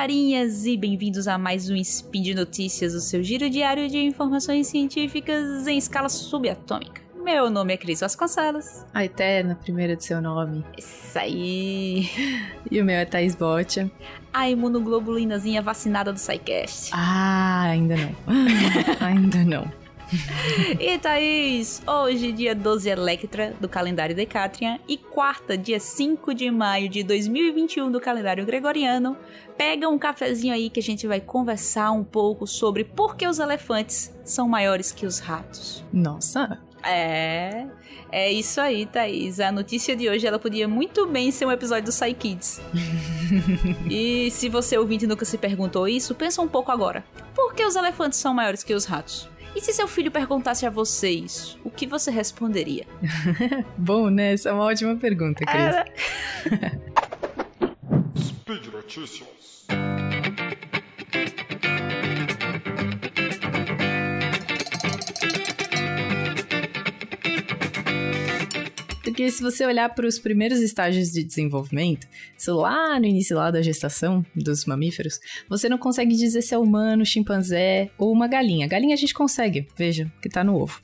carinhas e bem-vindos a mais um Spin de Notícias, o seu giro diário de informações científicas em escala subatômica. Meu nome é Cris Vasconcelos. A Eterna, primeira de seu nome. Isso aí. E o meu é Thaís Botia. A imunoglobulinazinha vacinada do SciCast. Ah, ainda não. ainda não. e Thaís, hoje dia 12 Electra do calendário Decatrian e quarta, dia 5 de maio de 2021 do calendário Gregoriano. Pega um cafezinho aí que a gente vai conversar um pouco sobre por que os elefantes são maiores que os ratos. Nossa, é, é isso aí, Thaís. A notícia de hoje ela podia muito bem ser um episódio do Psy Kids. e se você ouvinte nunca se perguntou isso, pensa um pouco agora. Por que os elefantes são maiores que os ratos? E se seu filho perguntasse a você isso, o que você responderia? Bom, né? Essa é uma ótima pergunta, Cris. Speed Notícias. Porque se você olhar para os primeiros estágios de desenvolvimento, lá no início lá da gestação dos mamíferos, você não consegue dizer se é humano, chimpanzé ou uma galinha. Galinha a gente consegue, veja, que tá no ovo.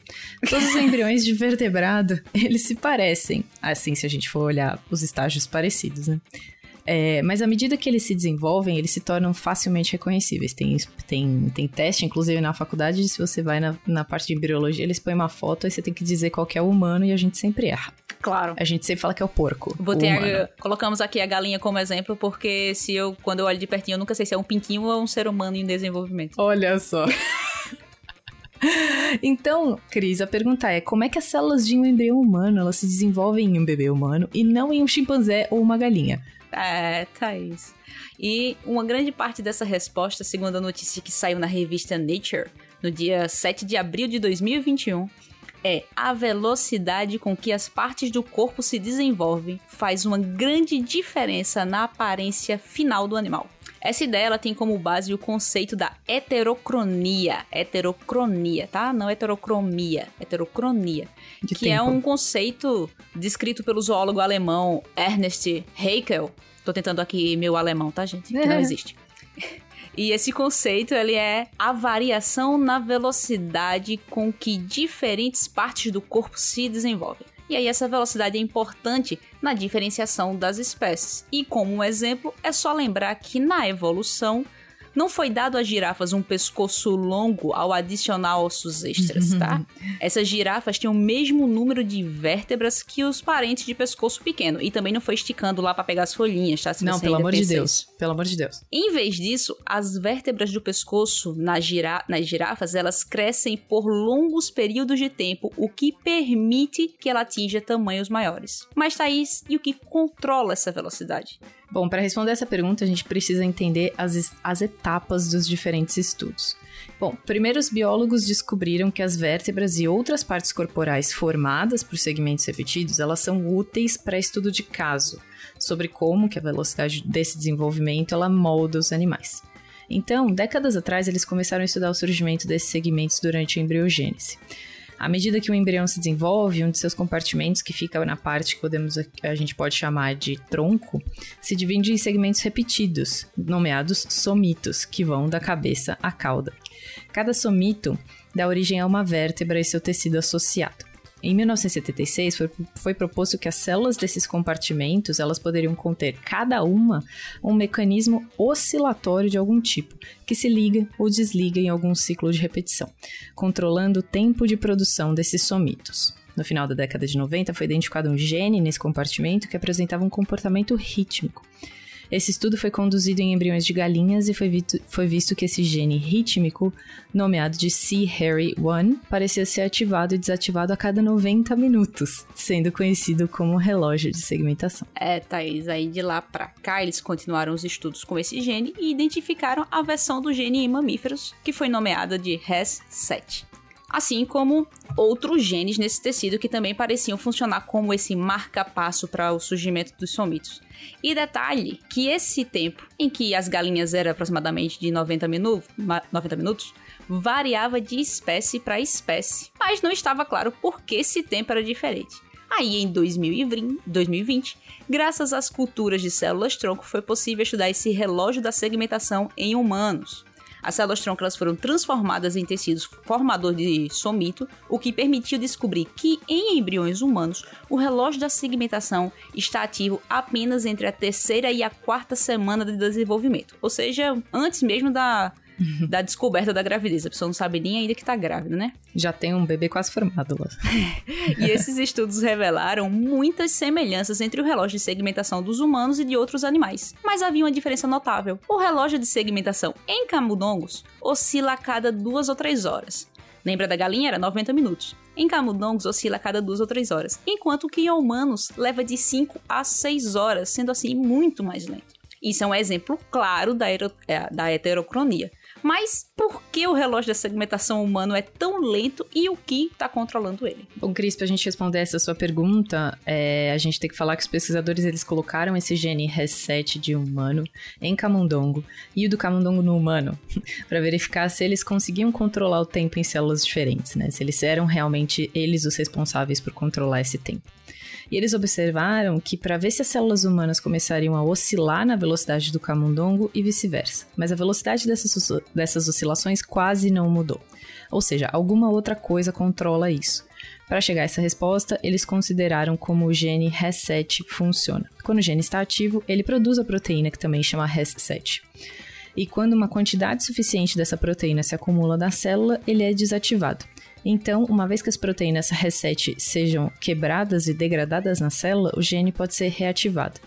Todos os embriões de vertebrado, eles se parecem, assim se a gente for olhar os estágios parecidos, né? É, mas à medida que eles se desenvolvem, eles se tornam facilmente reconhecíveis. Tem, tem, tem teste, inclusive na faculdade, se você vai na, na parte de embriologia, eles põem uma foto e você tem que dizer qual que é o humano e a gente sempre erra. Claro. A gente sempre fala que é o porco. Botei o a, colocamos aqui a galinha como exemplo, porque se eu, quando eu olho de pertinho, eu nunca sei se é um pintinho ou um ser humano em desenvolvimento. Olha só. Então, Cris, a pergunta é: como é que as células de um embrião humano elas se desenvolvem em um bebê humano e não em um chimpanzé ou uma galinha? É, Thaís. E uma grande parte dessa resposta, segundo a notícia que saiu na revista Nature, no dia 7 de abril de 2021, é a velocidade com que as partes do corpo se desenvolvem faz uma grande diferença na aparência final do animal. Essa ideia ela tem como base o conceito da heterocronia. Heterocronia, tá? Não heterocromia, heterocronia. De que é tempo. é um conceito descrito pelo zoólogo alemão Ernest Haeckel. Tô tentando aqui meu alemão, tá, gente? Que não existe. E esse conceito ele é a variação na velocidade com que diferentes partes do corpo se desenvolvem. E aí essa velocidade é importante na diferenciação das espécies. E como um exemplo, é só lembrar que na evolução não foi dado às girafas um pescoço longo ao adicionar ossos extras, tá? Essas girafas tinham o mesmo número de vértebras que os parentes de pescoço pequeno. E também não foi esticando lá para pegar as folhinhas, tá? Se não, pelo amor de Deus. Pelo amor de Deus. Em vez disso, as vértebras do pescoço nas, gira nas girafas, elas crescem por longos períodos de tempo, o que permite que ela atinja tamanhos maiores. Mas, Thaís, e o que controla essa velocidade? Bom, para responder essa pergunta, a gente precisa entender as, as etapas dos diferentes estudos. Bom, primeiro os biólogos descobriram que as vértebras e outras partes corporais formadas por segmentos repetidos, elas são úteis para estudo de caso, sobre como que a velocidade desse desenvolvimento ela molda os animais. Então, décadas atrás, eles começaram a estudar o surgimento desses segmentos durante a embriogênese. À medida que o embrião se desenvolve, um de seus compartimentos, que fica na parte que podemos, a gente pode chamar de tronco, se divide em segmentos repetidos, nomeados somitos, que vão da cabeça à cauda. Cada somito dá origem a uma vértebra e seu tecido associado. Em 1976 foi, foi proposto que as células desses compartimentos elas poderiam conter cada uma um mecanismo oscilatório de algum tipo, que se liga ou desliga em algum ciclo de repetição, controlando o tempo de produção desses somitos. No final da década de 90 foi identificado um gene nesse compartimento que apresentava um comportamento rítmico. Esse estudo foi conduzido em embriões de galinhas e foi visto, foi visto que esse gene rítmico, nomeado de C-Harry1, parecia ser ativado e desativado a cada 90 minutos, sendo conhecido como relógio de segmentação. É, Thaís, aí de lá pra cá eles continuaram os estudos com esse gene e identificaram a versão do gene em mamíferos, que foi nomeada de Res7 assim como outros genes nesse tecido que também pareciam funcionar como esse marca-passo para o surgimento dos somitos. E detalhe que esse tempo em que as galinhas eram aproximadamente de 90, minu 90 minutos variava de espécie para espécie, mas não estava claro por que esse tempo era diferente. Aí em 2020, graças às culturas de células-tronco, foi possível estudar esse relógio da segmentação em humanos. As células troncas foram transformadas em tecidos formador de somito, o que permitiu descobrir que em embriões humanos o relógio da segmentação está ativo apenas entre a terceira e a quarta semana de desenvolvimento, ou seja, antes mesmo da da descoberta da gravidez. A pessoa não sabe nem ainda que tá grávida, né? Já tem um bebê quase formado lá. e esses estudos revelaram muitas semelhanças entre o relógio de segmentação dos humanos e de outros animais. Mas havia uma diferença notável. O relógio de segmentação em camundongos oscila a cada duas ou três horas. Lembra da galinha? Era 90 minutos. Em camundongos oscila a cada duas ou três horas, enquanto que em humanos leva de 5 a 6 horas, sendo assim muito mais lento. Isso é um exemplo claro da, é, da heterocronia. Mas por que o relógio da segmentação humano é tão lento e o que está controlando ele? Bom, Cris, para a gente responder essa sua pergunta, é, a gente tem que falar que os pesquisadores eles colocaram esse gene reset de humano em camundongo e o do camundongo no humano para verificar se eles conseguiam controlar o tempo em células diferentes, né? Se eles eram realmente eles os responsáveis por controlar esse tempo. E eles observaram que para ver se as células humanas começariam a oscilar na velocidade do camundongo e vice-versa. Mas a velocidade dessas, dessas oscilações quase não mudou. Ou seja, alguma outra coisa controla isso. Para chegar a essa resposta, eles consideraram como o gene RES7 funciona. Quando o gene está ativo, ele produz a proteína que também chama RES7. E quando uma quantidade suficiente dessa proteína se acumula na célula, ele é desativado. Então, uma vez que as proteínas reset sejam quebradas e degradadas na célula, o gene pode ser reativado.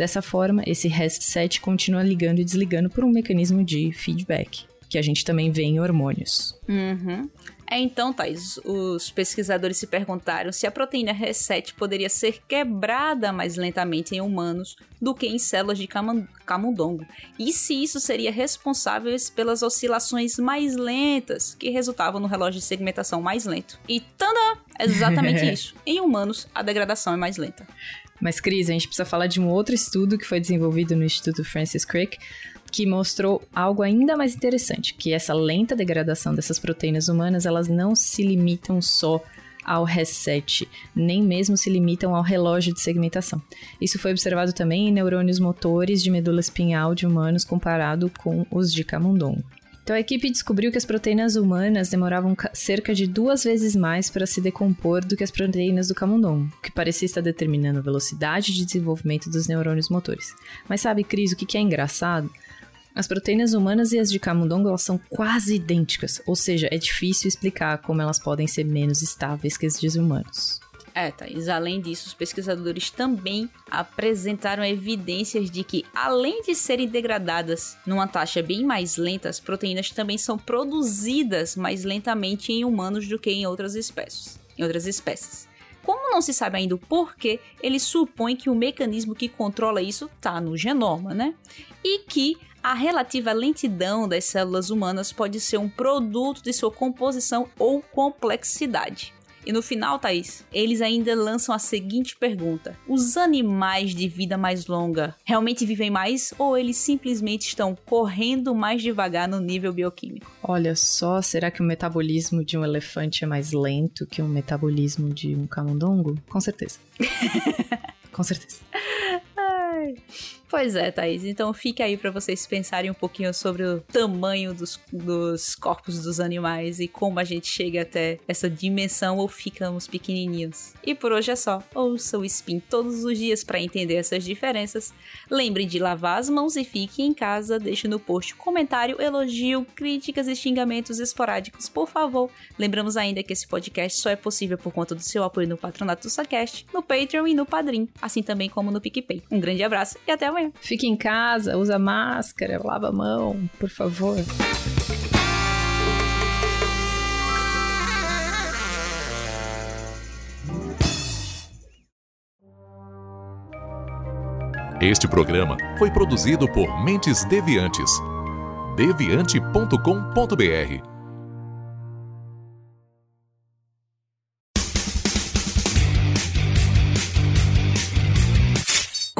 Dessa forma, esse reset continua ligando e desligando por um mecanismo de feedback, que a gente também vê em hormônios. Uhum. É então, Thais, os pesquisadores se perguntaram se a proteína reset poderia ser quebrada mais lentamente em humanos do que em células de camundongo, e se isso seria responsável pelas oscilações mais lentas que resultavam no relógio de segmentação mais lento. E tanda, é exatamente isso. Em humanos, a degradação é mais lenta. Mas, Cris, a gente precisa falar de um outro estudo que foi desenvolvido no Instituto Francis Crick, que mostrou algo ainda mais interessante, que essa lenta degradação dessas proteínas humanas, elas não se limitam só ao reset, nem mesmo se limitam ao relógio de segmentação. Isso foi observado também em neurônios motores de medula espinhal de humanos comparado com os de camundongo. Então a equipe descobriu que as proteínas humanas demoravam cerca de duas vezes mais para se decompor do que as proteínas do camundongo, o que parecia estar determinando a velocidade de desenvolvimento dos neurônios motores. Mas sabe, Cris, o que é engraçado? As proteínas humanas e as de camundongo elas são quase idênticas, ou seja, é difícil explicar como elas podem ser menos estáveis que as de humanos. É, Thaís, além disso, os pesquisadores também apresentaram evidências de que, além de serem degradadas numa taxa bem mais lenta, as proteínas também são produzidas mais lentamente em humanos do que em outras espécies. Em outras espécies. Como não se sabe ainda o porquê, eles supõem que o mecanismo que controla isso está no genoma, né? E que a relativa lentidão das células humanas pode ser um produto de sua composição ou complexidade. E no final, Thaís, eles ainda lançam a seguinte pergunta: Os animais de vida mais longa realmente vivem mais ou eles simplesmente estão correndo mais devagar no nível bioquímico? Olha só, será que o metabolismo de um elefante é mais lento que o metabolismo de um camundongo? Com certeza. Com certeza. Ai. Pois é, Thaís. Então fique aí para vocês pensarem um pouquinho sobre o tamanho dos, dos corpos dos animais e como a gente chega até essa dimensão ou ficamos pequenininhos. E por hoje é só. Ouça o Spin todos os dias para entender essas diferenças. Lembre de lavar as mãos e fique em casa. Deixe no post comentário, elogio, críticas e xingamentos esporádicos, por favor. Lembramos ainda que esse podcast só é possível por conta do seu apoio no Patronato do Sacast, no Patreon e no Padrim, assim também como no PicPay. Um grande abraço e até amanhã amanhã. Fique em casa, usa máscara, lava a mão, por favor. Este programa foi produzido por Mentes Deviantes. deviante.com.br